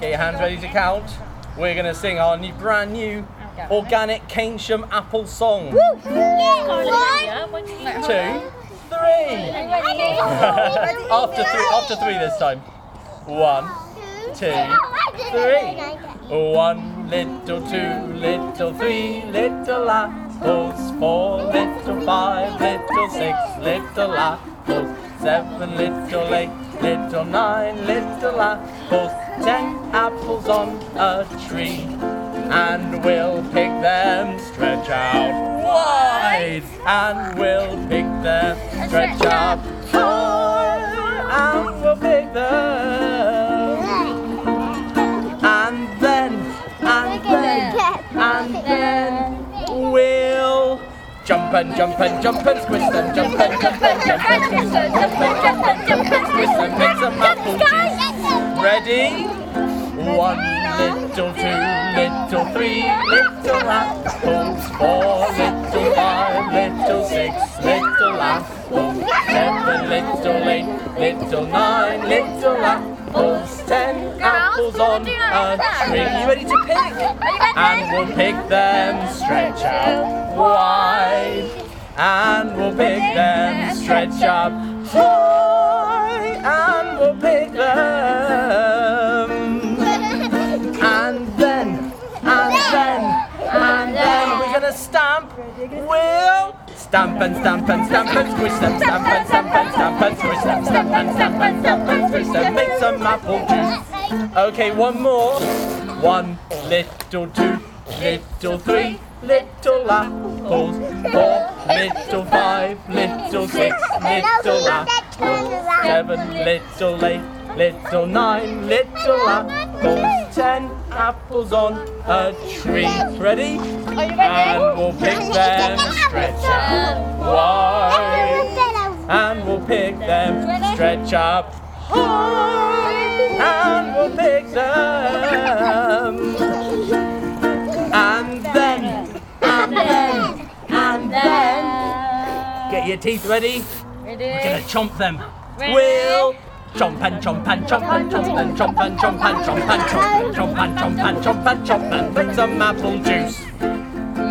Get your hands ready to count. We're gonna sing our new, brand new organic Keynsham apple song. One, Two, three. after three, after three this time. One, two, three. One little, two little, three little apples, four little, five little, six little apples, seven little, eight little, nine little apples, ten apples on a tree. And we'll pick them, stretch out wide, and we'll pick them, stretch out jump and jump and jump and squish them, jump and jump and jump and squish them, jump and jump and jump and squish them, make some apple juice. Ready? One little, two little, three little apples, four little, five little, six little apples, seven little, eight little, nine little apples, ten apples on a tree. You ready to pick? And we'll pick them, stretch out wide. And we'll pick them, stretch up high. And we'll pick them. And then, and then, and then we're gonna stamp. We'll stamp and stamp and stamp and squish them, stamp and stamp and stamp and squish them, stamp and stamp and stamp and squish them. Make some apple juice. Okay, one more. One little, two little, three little apples, four little, five little, six little apples, seven little, eight little, nine little apples, ten apples on a tree. Ready? And we'll pick them, stretch out wide, and we'll pick them, stretch up. High, and we'll pick them. Get your teeth ready. We're gonna chomp them. We'll chomp and chomp and chomp and chomp and chomp and chomp and chomp and chomp, chomp and chomp and chomp and chomp and make some apple juice.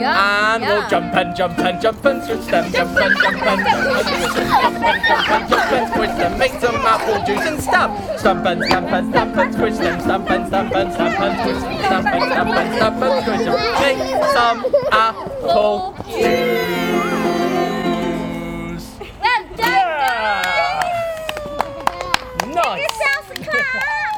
And we'll jump and jump and jump and switch them, jump and jump and jump and switch them, jump and jump and switch them, make some apple juice and stamp, stamp and stamp and stamp and squish them, stamp and stamp and stamp and squish them, stamp and stamp and stamp and squish them, make some apple juice. 你笑死我了